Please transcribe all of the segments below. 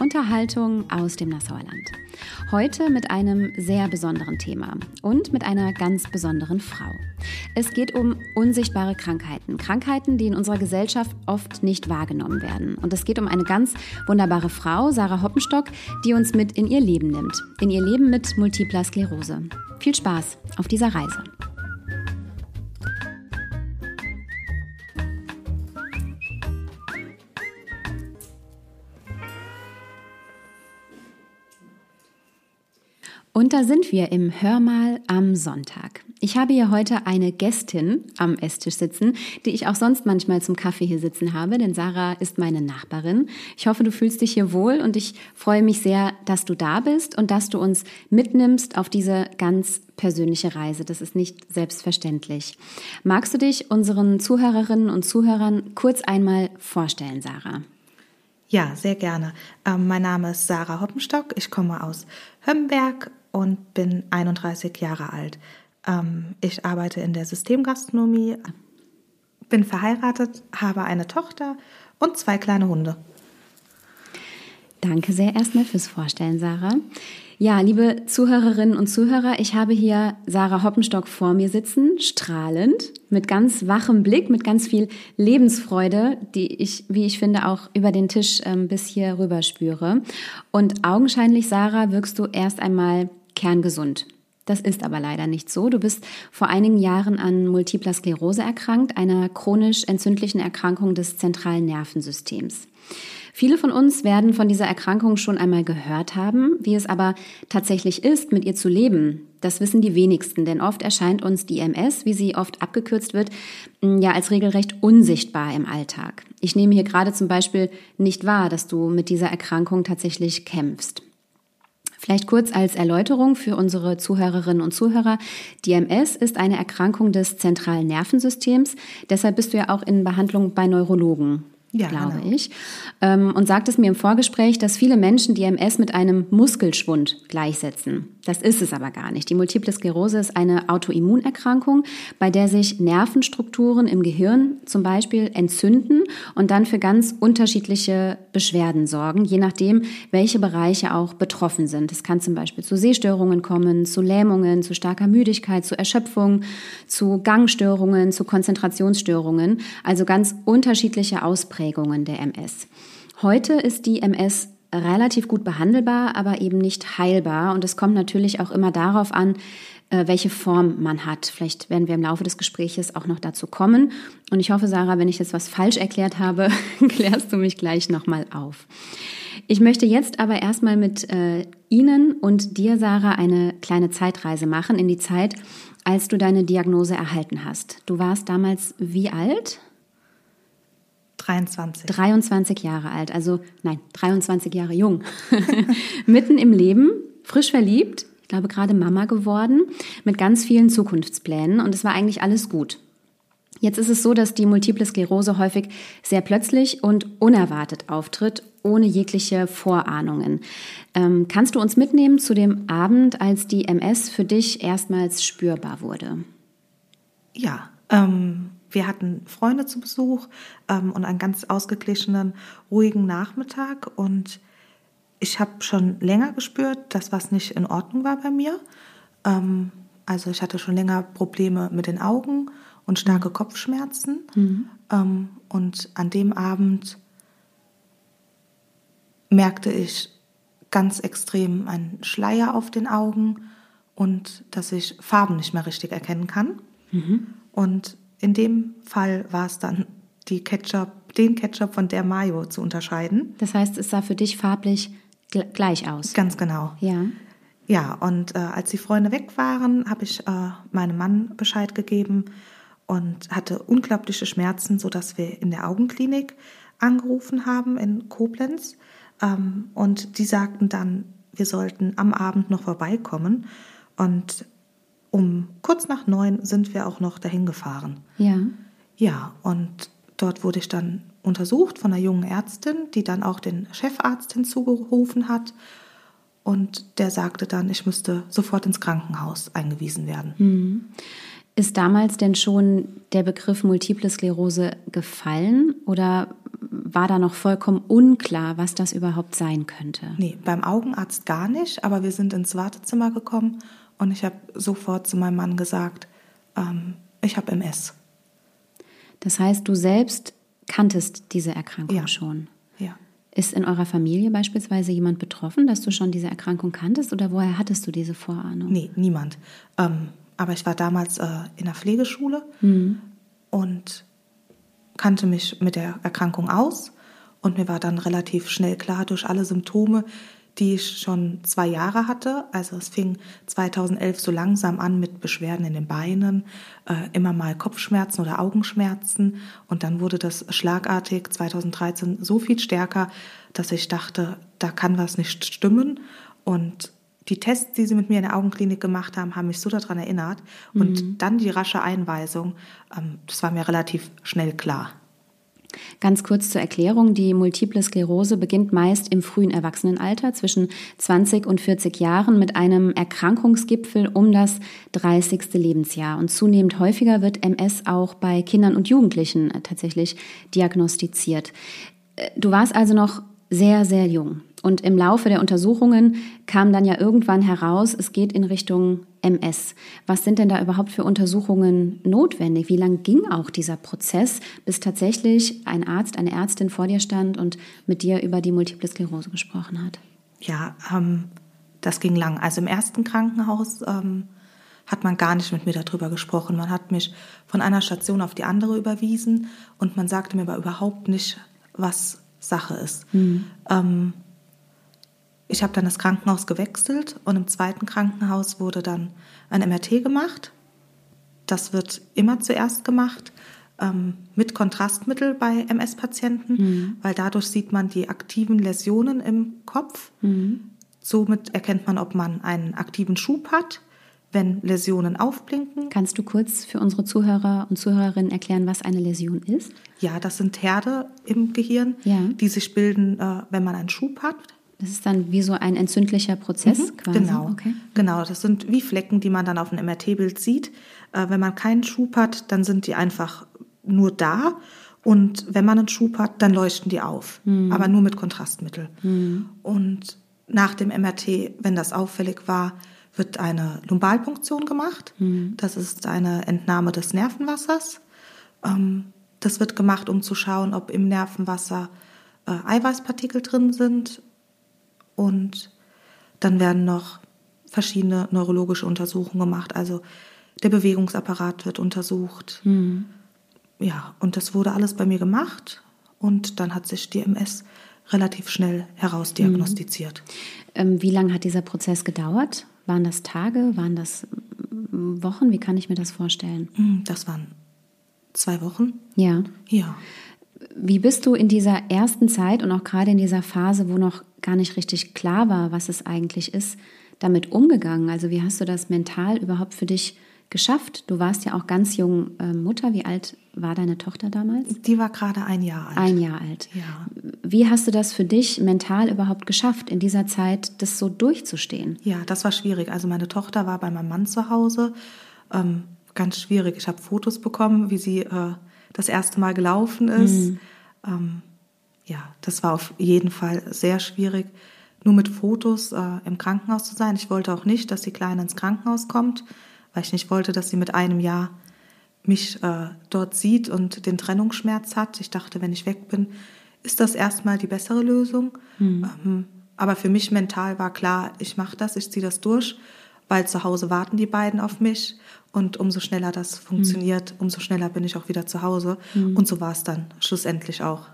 Unterhaltung aus dem Nassauer Land. Heute mit einem sehr besonderen Thema und mit einer ganz besonderen Frau. Es geht um unsichtbare Krankheiten. Krankheiten, die in unserer Gesellschaft oft nicht wahrgenommen werden. Und es geht um eine ganz wunderbare Frau, Sarah Hoppenstock, die uns mit in ihr Leben nimmt. In ihr Leben mit multipler Sklerose. Viel Spaß auf dieser Reise. Und da sind wir im Hörmal am Sonntag. Ich habe hier heute eine Gästin am Esstisch sitzen, die ich auch sonst manchmal zum Kaffee hier sitzen habe, denn Sarah ist meine Nachbarin. Ich hoffe, du fühlst dich hier wohl und ich freue mich sehr, dass du da bist und dass du uns mitnimmst auf diese ganz persönliche Reise. Das ist nicht selbstverständlich. Magst du dich unseren Zuhörerinnen und Zuhörern kurz einmal vorstellen, Sarah? Ja, sehr gerne. Ähm, mein Name ist Sarah Hoppenstock. Ich komme aus Hömberg und bin 31 Jahre alt. Ähm, ich arbeite in der Systemgastronomie, bin verheiratet, habe eine Tochter und zwei kleine Hunde. Danke sehr erstmal fürs Vorstellen, Sarah. Ja, liebe Zuhörerinnen und Zuhörer, ich habe hier Sarah Hoppenstock vor mir sitzen, strahlend, mit ganz wachem Blick, mit ganz viel Lebensfreude, die ich, wie ich finde, auch über den Tisch ähm, bis hier rüber spüre. Und augenscheinlich, Sarah, wirkst du erst einmal kerngesund. Das ist aber leider nicht so. Du bist vor einigen Jahren an Multipler Sklerose erkrankt, einer chronisch entzündlichen Erkrankung des zentralen Nervensystems. Viele von uns werden von dieser Erkrankung schon einmal gehört haben. Wie es aber tatsächlich ist, mit ihr zu leben, das wissen die wenigsten, denn oft erscheint uns die MS, wie sie oft abgekürzt wird, ja als regelrecht unsichtbar im Alltag. Ich nehme hier gerade zum Beispiel nicht wahr, dass du mit dieser Erkrankung tatsächlich kämpfst. Vielleicht kurz als Erläuterung für unsere Zuhörerinnen und Zuhörer. Die MS ist eine Erkrankung des zentralen Nervensystems. Deshalb bist du ja auch in Behandlung bei Neurologen ja, glaube genau. ich. Ähm, und sagt es mir im Vorgespräch, dass viele Menschen die MS mit einem Muskelschwund gleichsetzen. Das ist es aber gar nicht. Die Multiple Sklerose ist eine Autoimmunerkrankung, bei der sich Nervenstrukturen im Gehirn zum Beispiel entzünden und dann für ganz unterschiedliche Beschwerden sorgen, je nachdem, welche Bereiche auch betroffen sind. Es kann zum Beispiel zu Sehstörungen kommen, zu Lähmungen, zu starker Müdigkeit, zu Erschöpfung, zu Gangstörungen, zu Konzentrationsstörungen. Also ganz unterschiedliche Ausprägungen Ausprägungen der MS. Heute ist die MS relativ gut behandelbar, aber eben nicht heilbar. Und es kommt natürlich auch immer darauf an, äh, welche Form man hat. Vielleicht werden wir im Laufe des Gespräches auch noch dazu kommen. Und ich hoffe, Sarah, wenn ich jetzt was falsch erklärt habe, klärst du mich gleich nochmal auf. Ich möchte jetzt aber erstmal mit äh, Ihnen und dir, Sarah, eine kleine Zeitreise machen in die Zeit, als du deine Diagnose erhalten hast. Du warst damals wie alt? 23. 23 Jahre alt, also nein, 23 Jahre jung. Mitten im Leben, frisch verliebt, ich glaube gerade Mama geworden, mit ganz vielen Zukunftsplänen und es war eigentlich alles gut. Jetzt ist es so, dass die Multiple Sklerose häufig sehr plötzlich und unerwartet auftritt, ohne jegliche Vorahnungen. Ähm, kannst du uns mitnehmen zu dem Abend, als die MS für dich erstmals spürbar wurde? Ja, ähm, wir hatten Freunde zu Besuch ähm, und einen ganz ausgeglichenen, ruhigen Nachmittag. Und ich habe schon länger gespürt, dass was nicht in Ordnung war bei mir. Ähm, also ich hatte schon länger Probleme mit den Augen und starke Kopfschmerzen. Mhm. Ähm, und an dem Abend merkte ich ganz extrem einen Schleier auf den Augen und dass ich Farben nicht mehr richtig erkennen kann. Mhm. Und in dem Fall war es dann die Ketchup, den Ketchup von der Mayo zu unterscheiden. Das heißt, es sah für dich farblich gleich aus. Ganz genau. Ja. Ja, und äh, als die Freunde weg waren, habe ich äh, meinem Mann Bescheid gegeben und hatte unglaubliche Schmerzen, sodass wir in der Augenklinik angerufen haben in Koblenz. Ähm, und die sagten dann, wir sollten am Abend noch vorbeikommen. Und um kurz nach neun sind wir auch noch dahin gefahren. Ja. Ja, und dort wurde ich dann untersucht von einer jungen Ärztin, die dann auch den Chefarzt hinzugerufen hat. Und der sagte dann, ich müsste sofort ins Krankenhaus eingewiesen werden. Mhm. Ist damals denn schon der Begriff Multiple Sklerose gefallen oder war da noch vollkommen unklar, was das überhaupt sein könnte? Nee, beim Augenarzt gar nicht, aber wir sind ins Wartezimmer gekommen und ich habe sofort zu meinem Mann gesagt, ähm, ich habe MS. Das heißt, du selbst kanntest diese Erkrankung Ja. schon. Ja. Ist in eurer Familie beispielsweise jemand betroffen, dass du schon diese Erkrankung kanntest oder woher hattest du diese Vorahnung? Nee, niemand. Ähm, aber ich war damals äh, in der Pflegeschule und kannte mich mit der Erkrankung aus. Und mir war dann relativ schnell klar durch alle Symptome, die ich schon zwei Jahre hatte. Also es fing 2011 so langsam an mit Beschwerden in den Beinen, äh, immer mal Kopfschmerzen oder Augenschmerzen. Und dann wurde das schlagartig 2013 so viel stärker, dass ich dachte, da kann was nicht stimmen. Und die Tests, die sie mit mir in der Augenklinik gemacht haben, haben mich so daran erinnert. Und dann die rasche Einweisung, ähm, das war mir relativ schnell klar. Ganz kurz zur Erklärung, die Multiple Sklerose beginnt meist im frühen Erwachsenenalter zwischen 20 und 40 Jahren mit einem Erkrankungsgipfel um das 30. Lebensjahr. Und zunehmend häufiger wird MS auch bei Kindern und Jugendlichen äh, tatsächlich diagnostiziert. Äh, Du warst also noch sehr, sehr jung. Und im Laufe der Untersuchungen kam dann ja irgendwann heraus, es geht in Richtung MS. Was sind denn da überhaupt für Untersuchungen notwendig? Wie lang ging auch dieser Prozess, bis tatsächlich ein Arzt, eine Ärztin vor dir stand und mit dir über die Multiple Sklerose gesprochen hat? Ja, ähm, das ging lang. Also im ersten Krankenhaus ähm, hat man gar nicht mit mir darüber gesprochen. Man hat mich von einer Station auf die andere überwiesen und man sagte mir aber überhaupt nicht, was Sache ist. Ähm, ich habe dann das Krankenhaus gewechselt und im zweiten Krankenhaus wurde dann ein MRT gemacht. Das wird immer zuerst gemacht ähm, mit Kontrastmittel bei MS-Patienten, weil dadurch sieht man die aktiven Läsionen im Kopf. Somit erkennt man, ob man einen aktiven Schub hat, wenn Läsionen aufblinken. Kannst du kurz für unsere Zuhörer und Zuhörerinnen erklären, was eine Läsion ist? Ja, das sind Herde im Gehirn, Ja. die sich bilden, äh, wenn man einen Schub hat. Das ist dann wie so ein entzündlicher Prozess quasi. Genau, Okay. genau. Das sind wie Flecken, die man dann auf einem MRT-Bild sieht. Äh, wenn man keinen Schub hat, dann sind die einfach nur da. Und wenn man einen Schub hat, dann leuchten die auf, aber nur mit Kontrastmittel. Und nach dem MRT, wenn das auffällig war, wird eine Lumbalpunktion gemacht. Das ist eine Entnahme des Nervenwassers. Ähm, das wird gemacht, um zu schauen, ob im Nervenwasser äh, Eiweißpartikel drin sind und dann werden noch verschiedene neurologische Untersuchungen gemacht. Also der Bewegungsapparat wird untersucht. Ja, und das wurde alles bei mir gemacht. Und dann hat sich die MS relativ schnell herausdiagnostiziert. Ähm, wie lange hat dieser Prozess gedauert? Waren das Tage? Waren das mm, Wochen? Wie kann ich mir das vorstellen? Mm, Das waren zwei Wochen. Ja. Ja. Wie bist du in dieser ersten Zeit und auch gerade in dieser Phase, wo noch gar nicht richtig klar war, was es eigentlich ist, damit umgegangen? Also wie hast du das mental überhaupt für dich geschafft? Du warst ja auch ganz jung äh, Mutter. Wie alt war deine Tochter damals? Die war gerade ein Jahr alt. Ein Jahr alt. Ja. Wie hast du das für dich mental überhaupt geschafft, in dieser Zeit das so durchzustehen? Ja, das war schwierig. Also meine Tochter war bei meinem Mann zu Hause. Ähm, ganz schwierig. Ich habe Fotos bekommen, wie sie äh, das erste Mal gelaufen ist. Ähm, ja, das war auf jeden Fall sehr schwierig, nur mit Fotos äh, im Krankenhaus zu sein. Ich wollte auch nicht, dass die Kleine ins Krankenhaus kommt, weil ich nicht wollte, dass sie mit einem Jahr mich äh, dort sieht und den Trennungsschmerz hat. Ich dachte, wenn ich weg bin, ist das erstmal die bessere Lösung. Ähm, aber für mich mental war klar, ich mache das, ich ziehe das durch, weil zu Hause warten die beiden auf mich. Und umso schneller das funktioniert, umso schneller bin ich auch wieder zu Hause. Und so war es dann schlussendlich auch.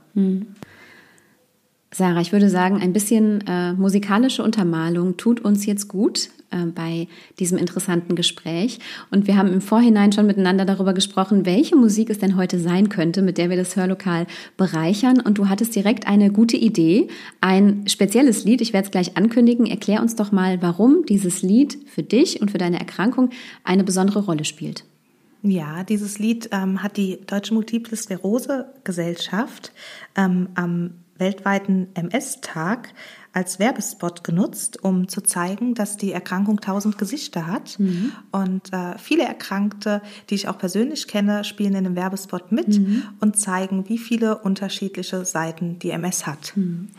Sarah, ich würde sagen, ein bisschen äh, musikalische Untermalung tut uns jetzt gut äh, bei diesem interessanten Gespräch. Und wir haben im Vorhinein schon miteinander darüber gesprochen, welche Musik es denn heute sein könnte, mit der wir das Hörlokal bereichern. Und du hattest direkt eine gute Idee, ein spezielles Lied. Ich werde es gleich ankündigen. Erklär uns doch mal, warum dieses Lied für dich und für deine Erkrankung eine besondere Rolle spielt. Ja, dieses Lied ähm, hat die Deutsche Multiple Sklerose Gesellschaft ähm, am weltweiten MS-Tag als Werbespot genutzt, um zu zeigen, dass die Erkrankung tausend Gesichter hat. Mhm. Und äh, viele Erkrankte, die ich auch persönlich kenne, spielen in dem Werbespot mit mhm. und zeigen, wie viele unterschiedliche Seiten die MS hat. Mhm.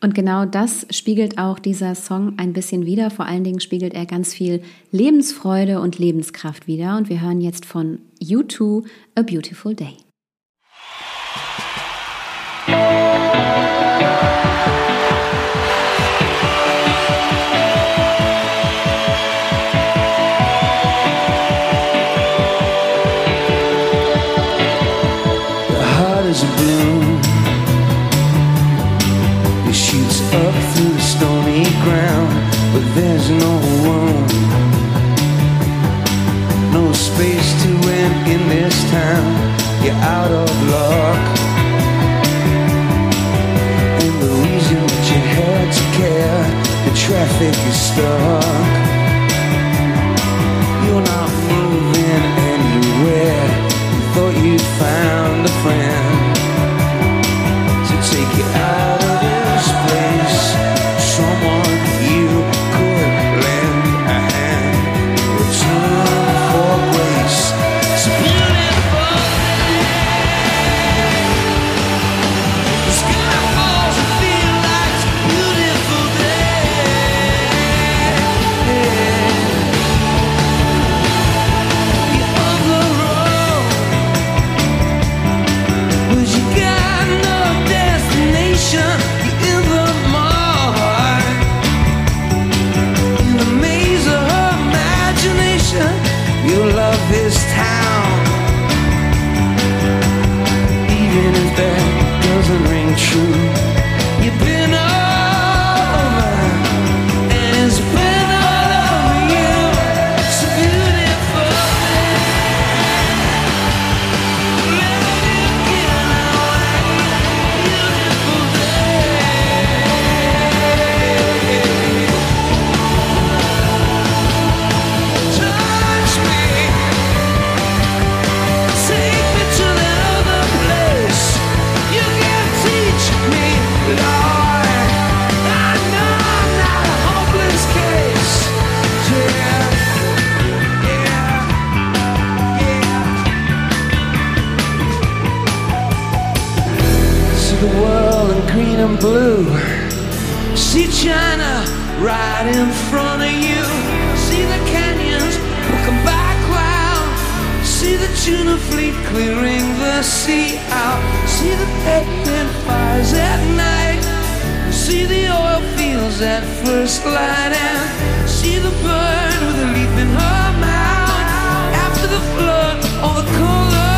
Und genau das spiegelt auch dieser Song ein bisschen wider. Vor allen Dingen spiegelt er ganz viel Lebensfreude und Lebenskraft wider. Und wir hören jetzt von U2 A Beautiful Day. time you're out of luck. And the reason that you had to care, the traffic is stuck. You're not moving anywhere. You thought you'd found a friend. vision of fleet clearing the sea out. See the Batman fires at night. See the oil fields at first light and see the bird with a leaf in her mouth. After the flood, all the color.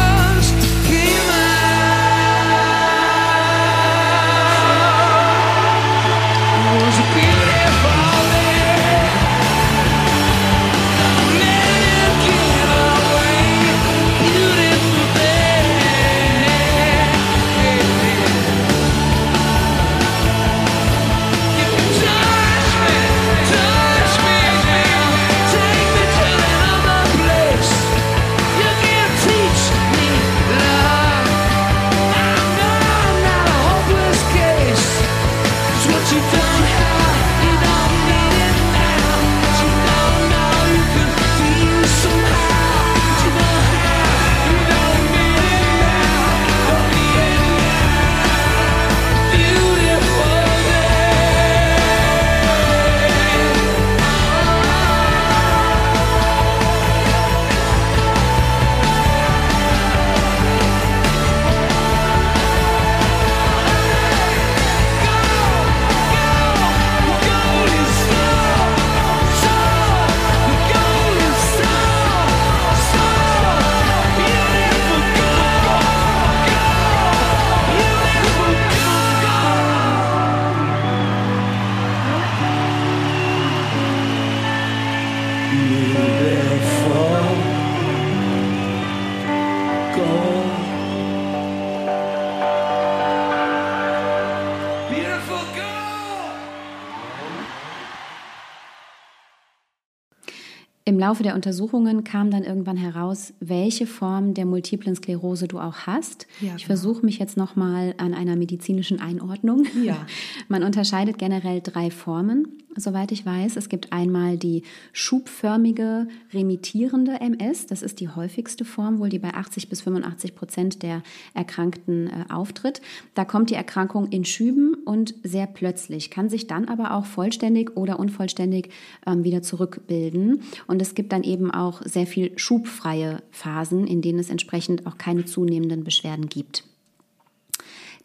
Laufe der Untersuchungen kam dann irgendwann heraus, welche Form der multiplen Sklerose du auch hast. Ja, ich genau. versuche mich jetzt nochmal an einer medizinischen Einordnung. Ja. Man unterscheidet generell drei Formen, soweit ich weiß. Es gibt einmal die schubförmige remittierende MS. Das ist die häufigste Form, wohl die bei 80 bis 85 Prozent der Erkrankten äh, auftritt. Da kommt die Erkrankung in Schüben und sehr plötzlich, kann sich dann aber auch vollständig oder unvollständig ähm, wieder zurückbilden. Und es gibt dann eben auch sehr viel schubfreie Phasen, in denen es entsprechend auch keine zunehmenden Beschwerden gibt.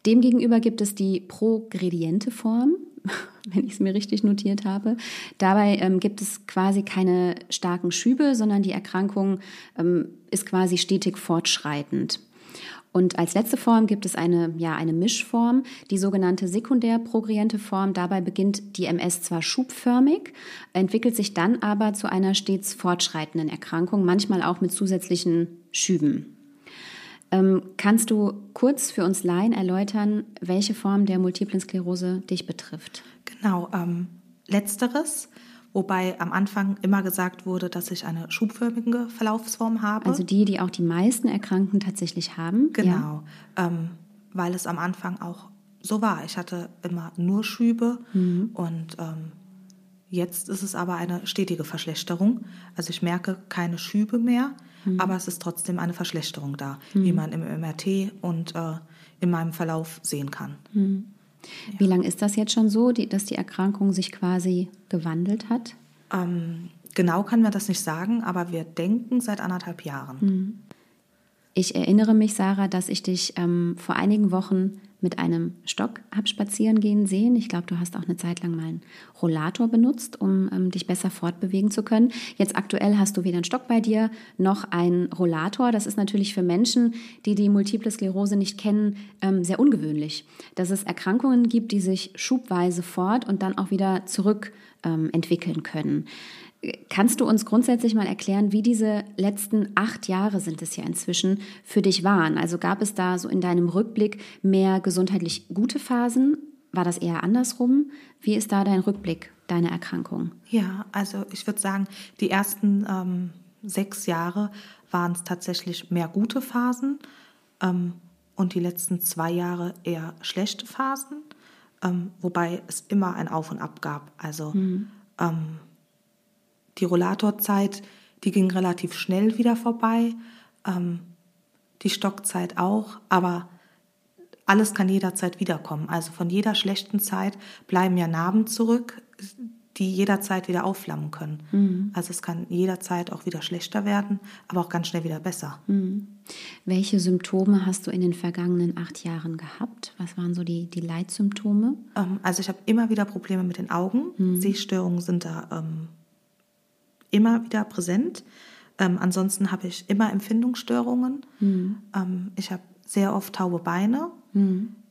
Demgegenüber gibt es die progrediente Form, wenn ich es mir richtig notiert habe. Dabei ähm, gibt es quasi keine starken Schübe, sondern die Erkrankung ähm, ist quasi stetig fortschreitend. Und als letzte Form gibt es eine, ja, eine Mischform, die sogenannte sekundär progrediente Form. Dabei beginnt die MS zwar schubförmig, entwickelt sich dann aber zu einer stets fortschreitenden Erkrankung, manchmal auch mit zusätzlichen Schüben. Ähm, kannst du kurz für uns Laien erläutern, welche Form der multiplen Sklerose dich betrifft? Genau, ähm, letzteres, wobei am Anfang immer gesagt wurde, dass ich eine schubförmige Verlaufsform habe. Also die, die auch die meisten Erkrankten tatsächlich haben. Ja? Genau, ähm, weil es am Anfang auch so war. Ich hatte immer nur Schübe und ähm, jetzt ist es aber eine stetige Verschlechterung. Also ich merke keine Schübe mehr, aber es ist trotzdem eine Verschlechterung da, wie man im MRT und äh, in meinem Verlauf sehen kann. Wie lange ist das jetzt schon so, die, dass die Erkrankung sich quasi gewandelt hat? Ähm, genau kann man das nicht sagen, aber wir denken seit anderthalb Jahren. Ich erinnere mich, Sarah, dass ich dich ähm, vor einigen Wochen mit einem Stock hab spazieren gehen sehen. Ich glaube, du hast auch eine Zeit lang mal einen Rollator benutzt, um ähm, dich besser fortbewegen zu können. Jetzt aktuell hast du weder einen Stock bei dir noch einen Rollator. Das ist natürlich für Menschen, die die multiple Sklerose nicht kennen, ähm, sehr ungewöhnlich. Dass es Erkrankungen gibt, die sich schubweise fort und dann auch wieder zurück ähm, entwickeln können. Kannst du uns grundsätzlich mal erklären, wie diese letzten acht Jahre sind es ja inzwischen für dich waren? Also gab es da so in deinem Rückblick mehr gesundheitlich gute Phasen? War das eher andersrum? Wie ist da dein Rückblick, deine Erkrankung? Ja, also ich würde sagen, die ersten ähm, sechs Jahre waren es tatsächlich mehr gute Phasen ähm, und die letzten zwei Jahre eher schlechte Phasen, ähm, wobei es immer ein Auf und Ab gab. Also ähm, die Rollatorzeit, die ging relativ schnell wieder vorbei, ähm, die Stockzeit auch, aber alles kann jederzeit wiederkommen. Also von jeder schlechten Zeit bleiben ja Narben zurück, die jederzeit wieder aufflammen können. Also es kann jederzeit auch wieder schlechter werden, aber auch ganz schnell wieder besser. Welche Symptome hast du in den vergangenen acht Jahren gehabt? Was waren so die, die Leitsymptome? Ähm, also ich habe immer wieder Probleme mit den Augen. Sehstörungen sind da ähm, immer wieder präsent. Ähm, ansonsten habe ich immer Empfindungsstörungen. Ähm, ich habe sehr oft taube Beine.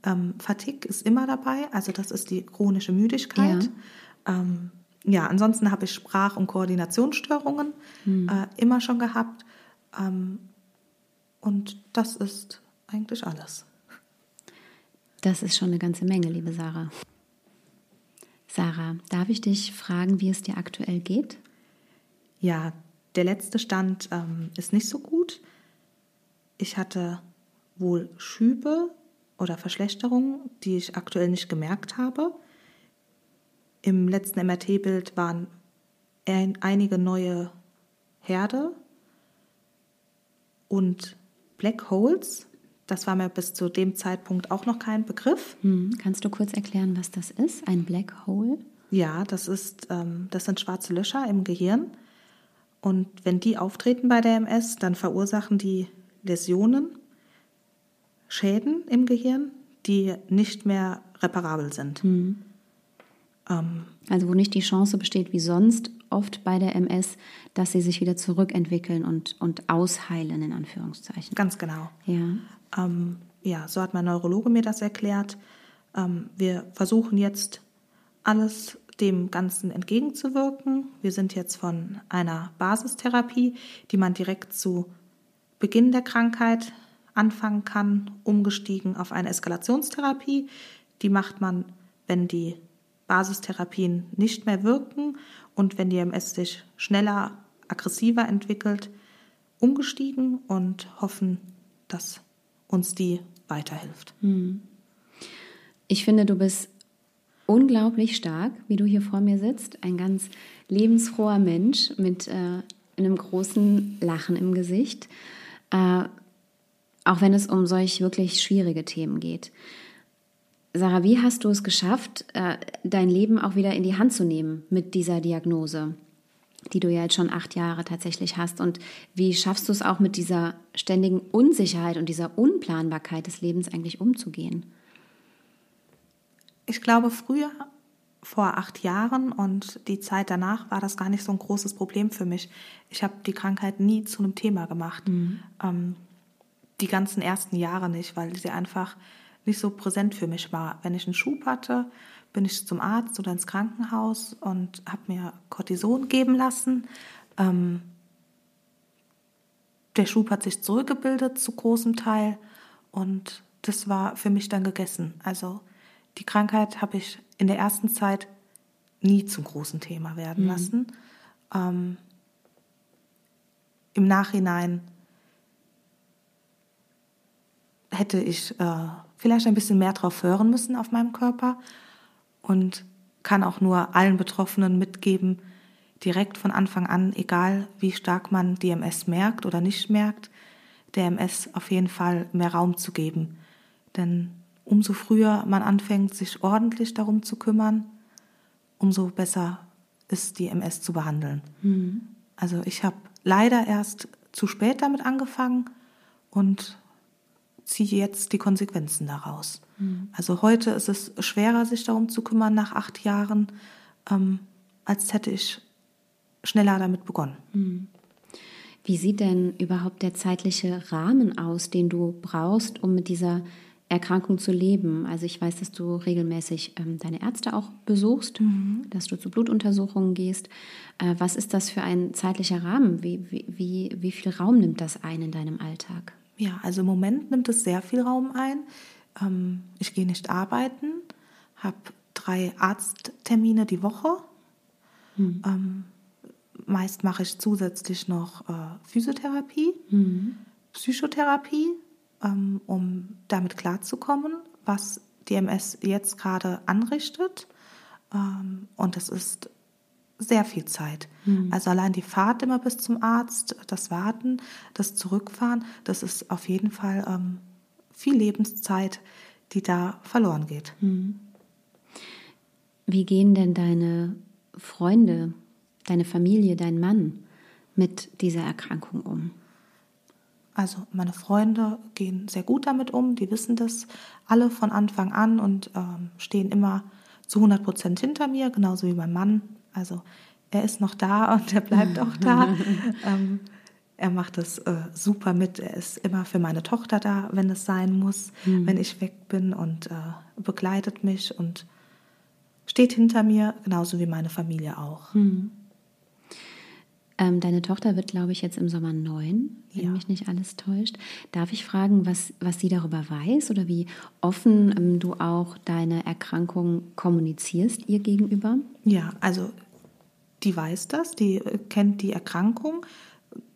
Ähm, Fatigue ist immer dabei, also das ist die chronische Müdigkeit. Ja, ähm, ja ansonsten habe ich Sprach- und Koordinationsstörungen äh, immer schon gehabt. Ähm, und das ist eigentlich alles. Das ist schon eine ganze Menge, liebe Sarah. Sarah, darf ich dich fragen, wie es dir aktuell geht? Ja, der letzte Stand ähm, ist nicht so gut. Ich hatte wohl Schübe oder Verschlechterungen, die ich aktuell nicht gemerkt habe. Im letzten MRT-Bild waren ein, einige neue Herde und Black Holes. Das war mir bis zu dem Zeitpunkt auch noch kein Begriff. Hm. Kannst du kurz erklären, was das ist? Ein Black Hole? Ja, das, ist, ähm, das sind schwarze Löcher im Gehirn. Und wenn die auftreten bei der MS, dann verursachen die Läsionen, Schäden im Gehirn, die nicht mehr reparabel sind. Mhm. Ähm, also wo nicht die Chance besteht, wie sonst oft bei der MS, dass sie sich wieder zurückentwickeln und, und ausheilen, in Anführungszeichen. ganz genau. Ja. Ähm, ja, so hat mein Neurologe mir das erklärt. Ähm, wir versuchen jetzt alles dem Ganzen entgegenzuwirken. Wir sind jetzt von einer Basistherapie, die man direkt zu Beginn der Krankheit anfangen kann, umgestiegen auf eine Eskalationstherapie. Die macht man, wenn die Basistherapien nicht mehr wirken und wenn die MS sich schneller aggressiver entwickelt, umgestiegen und hoffen, dass uns die weiterhilft. Ich finde, du bist unglaublich stark, wie du hier vor mir sitzt. Ein ganz lebensfroher Mensch mit äh, einem großen Lachen im Gesicht. Äh, auch wenn es um solch wirklich schwierige Themen geht. Sarah, wie hast du es geschafft, äh, dein Leben auch wieder in die Hand zu nehmen mit dieser Diagnose, die du ja jetzt schon acht Jahre tatsächlich hast? Und wie schaffst du es auch mit dieser ständigen Unsicherheit und dieser Unplanbarkeit des Lebens eigentlich umzugehen? Ich glaube, früher, vor acht Jahren und die Zeit danach, war das gar nicht so ein großes Problem für mich. Ich habe die Krankheit nie zu einem Thema gemacht. Ähm, die ganzen ersten Jahre nicht, weil sie einfach nicht so präsent für mich war. Wenn ich einen Schub hatte, bin ich zum Arzt oder ins Krankenhaus und habe mir Cortison geben lassen. Ähm, der Schub hat sich zurückgebildet zu großem Teil und das war für mich dann gegessen. Also die Krankheit habe ich in der ersten Zeit nie zum großen Thema werden lassen. Ähm, Im Nachhinein hätte ich äh, vielleicht ein bisschen mehr drauf hören müssen auf meinem Körper und kann auch nur allen Betroffenen mitgeben, direkt von Anfang an, egal wie stark man die MS merkt oder nicht merkt, der MS auf jeden Fall mehr Raum zu geben. Denn umso früher man anfängt, sich ordentlich darum zu kümmern, umso besser ist die MS zu behandeln. Also ich habe leider erst zu spät damit angefangen und ziehe jetzt die Konsequenzen daraus. Also heute ist es schwerer, sich darum zu kümmern nach acht Jahren, ähm, als hätte ich schneller damit begonnen. Wie sieht denn überhaupt der zeitliche Rahmen aus, den du brauchst, um mit dieser Erkrankung zu leben? Also ich weiß, dass du regelmäßig ähm, deine Ärzte auch besuchst, dass du zu Blutuntersuchungen gehst. Äh, was ist das für ein zeitlicher Rahmen? Wie, wie, wie, wie viel Raum nimmt das ein in deinem Alltag? Ja, also im Moment nimmt es sehr viel Raum ein. Ähm, ich gehe nicht arbeiten, habe drei Arzttermine die Woche. Ähm, meist mache ich zusätzlich noch äh, Physiotherapie, Psychotherapie, ähm, um damit klarzukommen, was die MS jetzt gerade anrichtet. Ähm, und das ist sehr viel Zeit. Also allein die Fahrt immer bis zum Arzt, das Warten, das Zurückfahren, das ist auf jeden Fall ähm, viel Lebenszeit, die da verloren geht. Wie gehen denn deine Freunde, deine Familie, dein Mann mit dieser Erkrankung um? Also meine Freunde gehen sehr gut damit um, die wissen das alle von Anfang an und ähm, stehen immer zu 100 Prozent hinter mir, genauso wie mein Mann. Also er ist noch da und er bleibt auch da. ähm, er macht das äh, super mit. Er ist immer für meine Tochter da, wenn es sein muss, wenn ich weg bin und äh, begleitet mich und steht hinter mir, genauso wie meine Familie auch. Ähm, deine Tochter wird, glaube ich, jetzt im Sommer neun, wenn Ja. mich nicht alles täuscht. Darf ich fragen, was, was sie darüber weiß oder wie offen ähm, du auch deine Erkrankung kommunizierst ihr gegenüber? Ja, also die weiß das, die äh, kennt die Erkrankung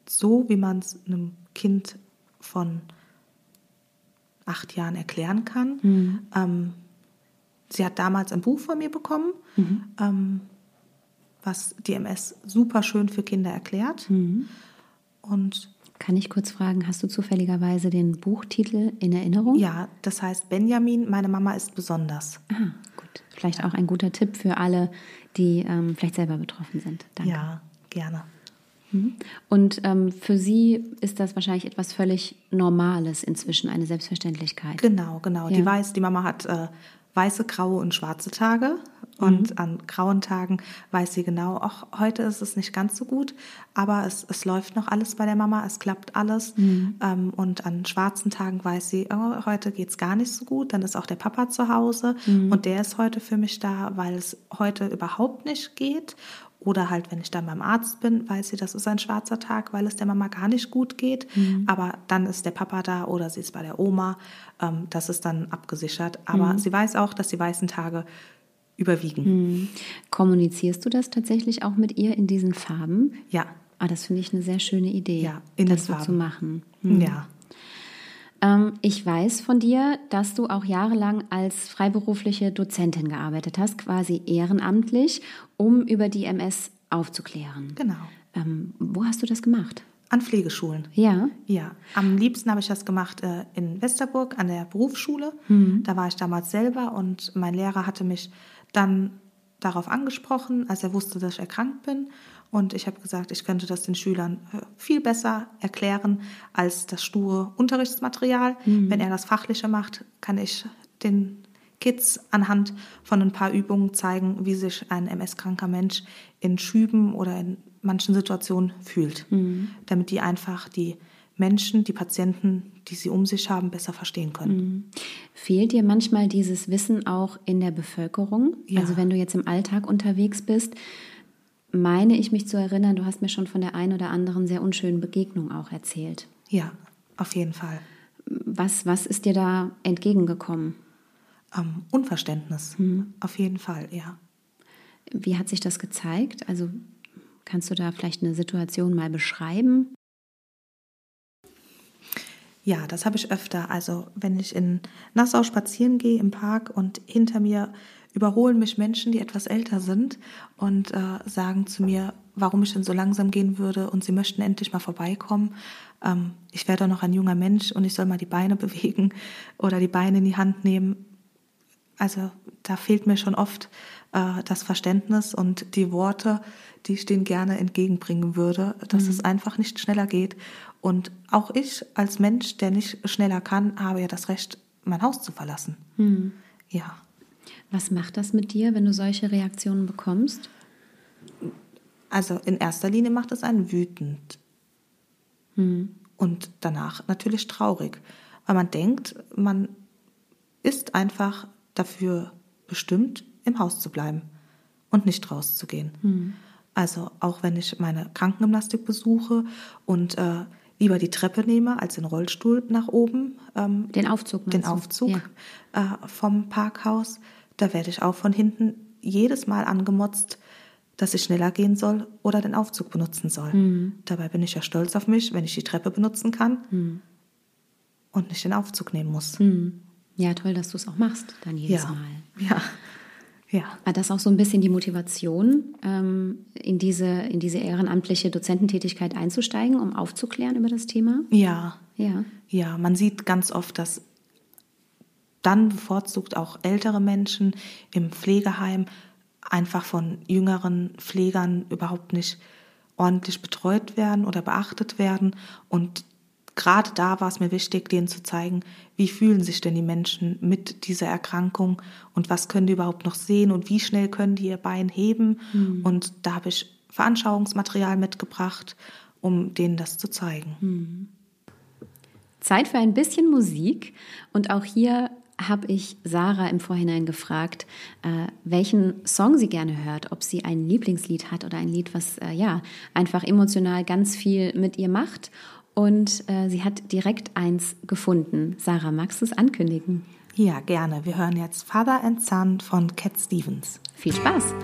so, wie man es einem Kind von acht Jahren erklären kann. Ähm, sie hat damals ein Buch von mir bekommen, ähm, was die MS super schön für Kinder erklärt. Und Kann ich kurz fragen, hast du zufälligerweise den Buchtitel in Erinnerung? ja, das heißt Benjamin, meine Mama ist besonders. Ah, gut. Vielleicht auch ein guter Tipp für alle, die ähm, vielleicht selber betroffen sind. Danke. Ja, gerne. Und ähm, für sie ist das wahrscheinlich etwas völlig Normales inzwischen, eine Selbstverständlichkeit. Genau, genau. Ja. Die weiß, die Mama hat äh, weiße, graue und schwarze Tage. Und an grauen Tagen weiß sie genau, ach, heute ist es nicht ganz so gut, aber es, es läuft noch alles bei der Mama, es klappt alles. Ähm, und an schwarzen Tagen weiß sie, oh, heute geht's gar nicht so gut, dann ist auch der Papa zu Hause und der ist heute für mich da, weil es heute überhaupt nicht geht. Oder halt, wenn ich dann beim Arzt bin, weiß sie, das ist ein schwarzer Tag, weil es der Mama gar nicht gut geht. Aber dann ist der Papa da oder sie ist bei der Oma. Ähm, das ist dann abgesichert. Aber sie weiß auch, dass die weißen Tage überwiegen. Kommunizierst du das tatsächlich auch mit ihr in diesen Farben? Ja, Ah, das finde ich eine sehr schöne Idee, Ja, in das so zu machen. Ja. Ähm, ich weiß von dir, dass du auch jahrelang als freiberufliche Dozentin gearbeitet hast, quasi ehrenamtlich, um über die MS aufzuklären. Genau. Ähm, wo hast du das gemacht? An Pflegeschulen. Ja. Ja, am liebsten habe ich das gemacht äh, in Westerburg an der Berufsschule. Da war ich damals selber und mein Lehrer hatte mich dann darauf angesprochen, als er wusste, dass ich erkrankt bin. Und ich habe gesagt, ich könnte das den Schülern äh, viel besser erklären als das sture Unterrichtsmaterial. Wenn er das Fachliche macht, kann ich den Kids anhand von ein paar Übungen zeigen, wie sich ein MS-kranker Mensch in Schüben oder in manchen Situationen fühlt, damit die einfach die Menschen, die Patienten, die sie um sich haben, besser verstehen können. Fehlt dir manchmal dieses Wissen auch in der Bevölkerung? Ja. Also wenn du jetzt im Alltag unterwegs bist, meine ich mich zu erinnern, du hast mir schon von der einen oder anderen sehr unschönen Begegnung auch erzählt. Ja, auf jeden Fall. Was, was ist dir da entgegengekommen? Ähm, Unverständnis, auf jeden Fall, ja. Wie hat sich das gezeigt? Also kannst du da vielleicht eine Situation mal beschreiben? Ja, das habe ich öfter. Also wenn ich in Nassau spazieren gehe im Park und hinter mir überholen mich Menschen, die etwas älter sind und äh, sagen zu mir, warum ich denn so langsam gehen würde und sie möchten endlich mal vorbeikommen. Ähm, ich wäre doch noch ein junger Mensch und ich soll mal die Beine bewegen oder die Beine in die Hand nehmen. Also da fehlt mir schon oft äh, das Verständnis und die Worte, die ich denen gerne entgegenbringen würde, dass es einfach nicht schneller geht. Und auch ich als Mensch, der nicht schneller kann, habe ja das Recht, mein Haus zu verlassen. Ja. Was macht das mit dir, wenn du solche Reaktionen bekommst? Also in erster Linie macht es einen wütend. Und danach natürlich traurig, weil man denkt, man ist einfach dafür bestimmt, im Haus zu bleiben und nicht rauszugehen. Also auch wenn ich meine Krankengymnastik besuche und äh, lieber die Treppe nehme als den Rollstuhl nach oben, ähm, Den Aufzug den? Aufzug Ja. äh, vom Parkhaus, da werde ich auch von hinten jedes Mal angemotzt, dass ich schneller gehen soll oder den Aufzug benutzen soll. Mhm. Dabei bin ich ja stolz auf mich, wenn ich die Treppe benutzen kann und nicht den Aufzug nehmen muss. Ja, toll, dass du es auch machst, dann jedes Ja. Mal. Ja. Ja. War das auch so ein bisschen die Motivation, ähm, in, diese, in diese ehrenamtliche Dozententätigkeit einzusteigen, um aufzuklären über das Thema? Ja. Ja. Ja, man sieht ganz oft, dass dann bevorzugt auch ältere Menschen im Pflegeheim einfach von jüngeren Pflegern überhaupt nicht ordentlich betreut werden oder beachtet werden. Und gerade da war es mir wichtig, denen zu zeigen, wie fühlen sich denn die Menschen mit dieser Erkrankung und was können die überhaupt noch sehen und wie schnell können die ihr Bein heben. Und da habe ich Veranschauungsmaterial mitgebracht, um denen das zu zeigen. Zeit für ein bisschen Musik. Und auch hier habe ich Sarah im Vorhinein gefragt, äh, welchen Song sie gerne hört, ob sie ein Lieblingslied hat oder ein Lied, was äh, ja einfach emotional ganz viel mit ihr macht. Und äh, sie hat direkt eins gefunden. Sarah, magst du es ankündigen? Ja, gerne. Wir hören jetzt Father and Son von Cat Stevens. Viel Spaß!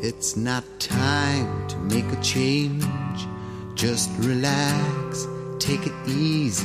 It's not time to make a change. Just relax, take it easy.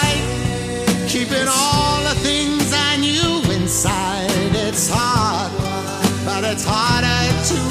It's hard, but it's harder to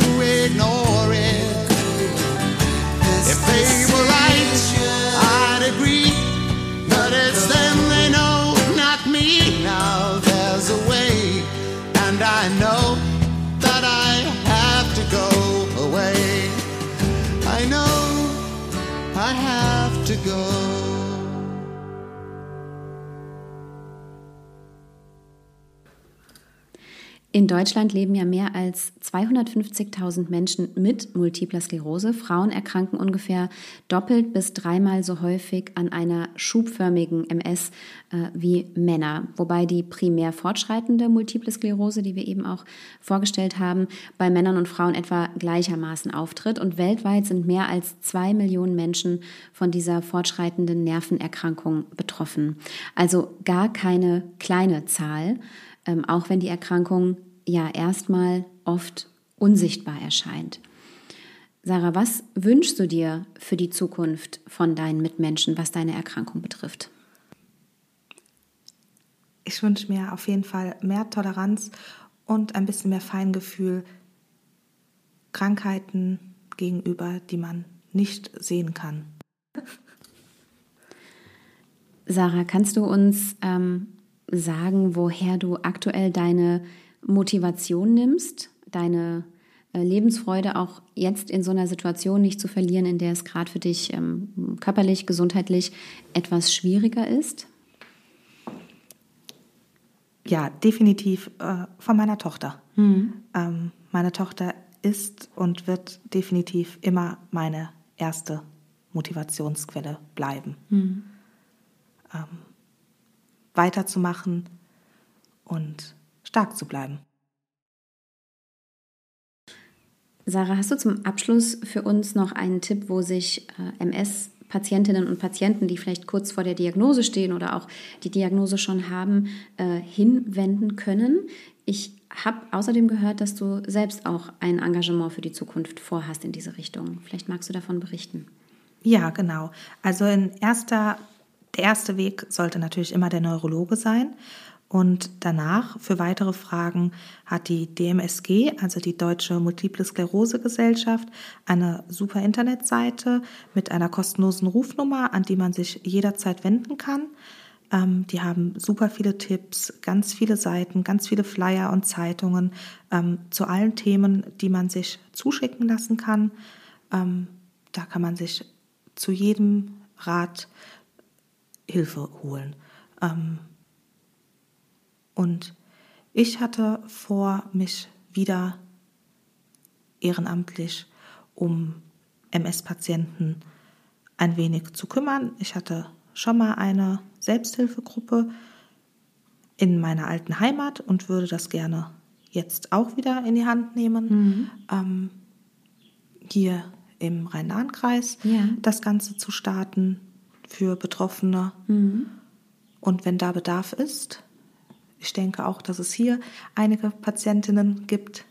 In Deutschland leben ja mehr als 250.000 Menschen mit multipler Sklerose. Frauen erkranken ungefähr doppelt bis dreimal so häufig an einer schubförmigen MS äh, wie Männer. Wobei die primär fortschreitende multiple Sklerose, die wir eben auch vorgestellt haben, bei Männern und Frauen etwa gleichermaßen auftritt. Und weltweit sind mehr als zwei Millionen Menschen von dieser fortschreitenden Nervenerkrankung betroffen. Also gar keine kleine Zahl ähm, auch wenn die Erkrankung ja erstmal oft unsichtbar erscheint. Sarah, was wünschst du dir für die Zukunft von deinen Mitmenschen, was deine Erkrankung betrifft? Ich wünsche mir auf jeden Fall mehr Toleranz und ein bisschen mehr Feingefühl Krankheiten gegenüber, die man nicht sehen kann. Sarah, kannst du uns ähm, sagen, woher du aktuell deine Motivation nimmst, deine äh, Lebensfreude auch jetzt in so einer Situation nicht zu verlieren, in der es gerade für dich ähm, körperlich, gesundheitlich etwas schwieriger ist? Ja, definitiv äh, von meiner Tochter. Mhm. Ähm, meine Tochter ist und wird definitiv immer meine erste Motivationsquelle bleiben. Mhm. Ähm, weiterzumachen und stark zu bleiben. Sarah, hast du zum Abschluss für uns noch einen Tipp, wo sich äh, MS-Patientinnen und Patienten, die vielleicht kurz vor der Diagnose stehen oder auch die Diagnose schon haben, äh, hinwenden können? Ich habe außerdem gehört, dass du selbst auch ein Engagement für die Zukunft vorhast in diese Richtung. Vielleicht magst du davon berichten. Ja, genau. Also in erster der erste Weg sollte natürlich immer der Neurologe sein. Und danach für weitere Fragen hat die DMSG, also die Deutsche Multiple Sklerose Gesellschaft, eine super Internetseite mit einer kostenlosen Rufnummer, an die man sich jederzeit wenden kann. Ähm, die haben super viele Tipps, ganz viele Seiten, ganz viele Flyer und Zeitungen ähm, zu allen Themen, die man sich zuschicken lassen kann. Ähm, da kann man sich zu jedem Rat Hilfe holen. Ähm, und ich hatte vor, mich wieder ehrenamtlich um MS-Patienten ein wenig zu kümmern. Ich hatte schon mal eine Selbsthilfegruppe in meiner alten Heimat und würde das gerne jetzt auch wieder in die Hand nehmen, ähm, hier im Rhein-Lahn-Kreis Ja. das Ganze zu starten für Betroffene. Und wenn da Bedarf ist, ich denke auch, dass es hier einige Patientinnen gibt,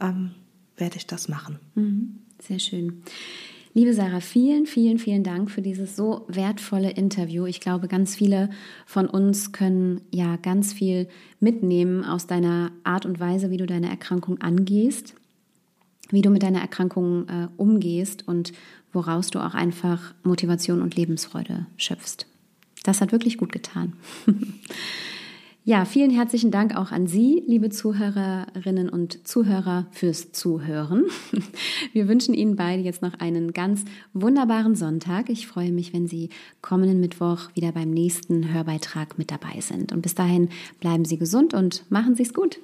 ähm, werde ich das machen. Mhm. Sehr schön. Liebe Sarah, vielen, vielen, vielen Dank für dieses so wertvolle Interview. Ich glaube, ganz viele von uns können ja ganz viel mitnehmen aus deiner Art und Weise, wie du deine Erkrankung angehst, wie du mit deiner Erkrankung äh, umgehst und woraus du auch einfach Motivation und Lebensfreude schöpfst. Das hat wirklich gut getan. Ja, vielen herzlichen Dank auch an Sie, liebe Zuhörerinnen und Zuhörer, fürs Zuhören. Wir wünschen Ihnen beide jetzt noch einen ganz wunderbaren Sonntag. Ich freue mich, wenn Sie kommenden Mittwoch wieder beim nächsten Hörbeitrag mit dabei sind. Und bis dahin bleiben Sie gesund und machen Sie es gut.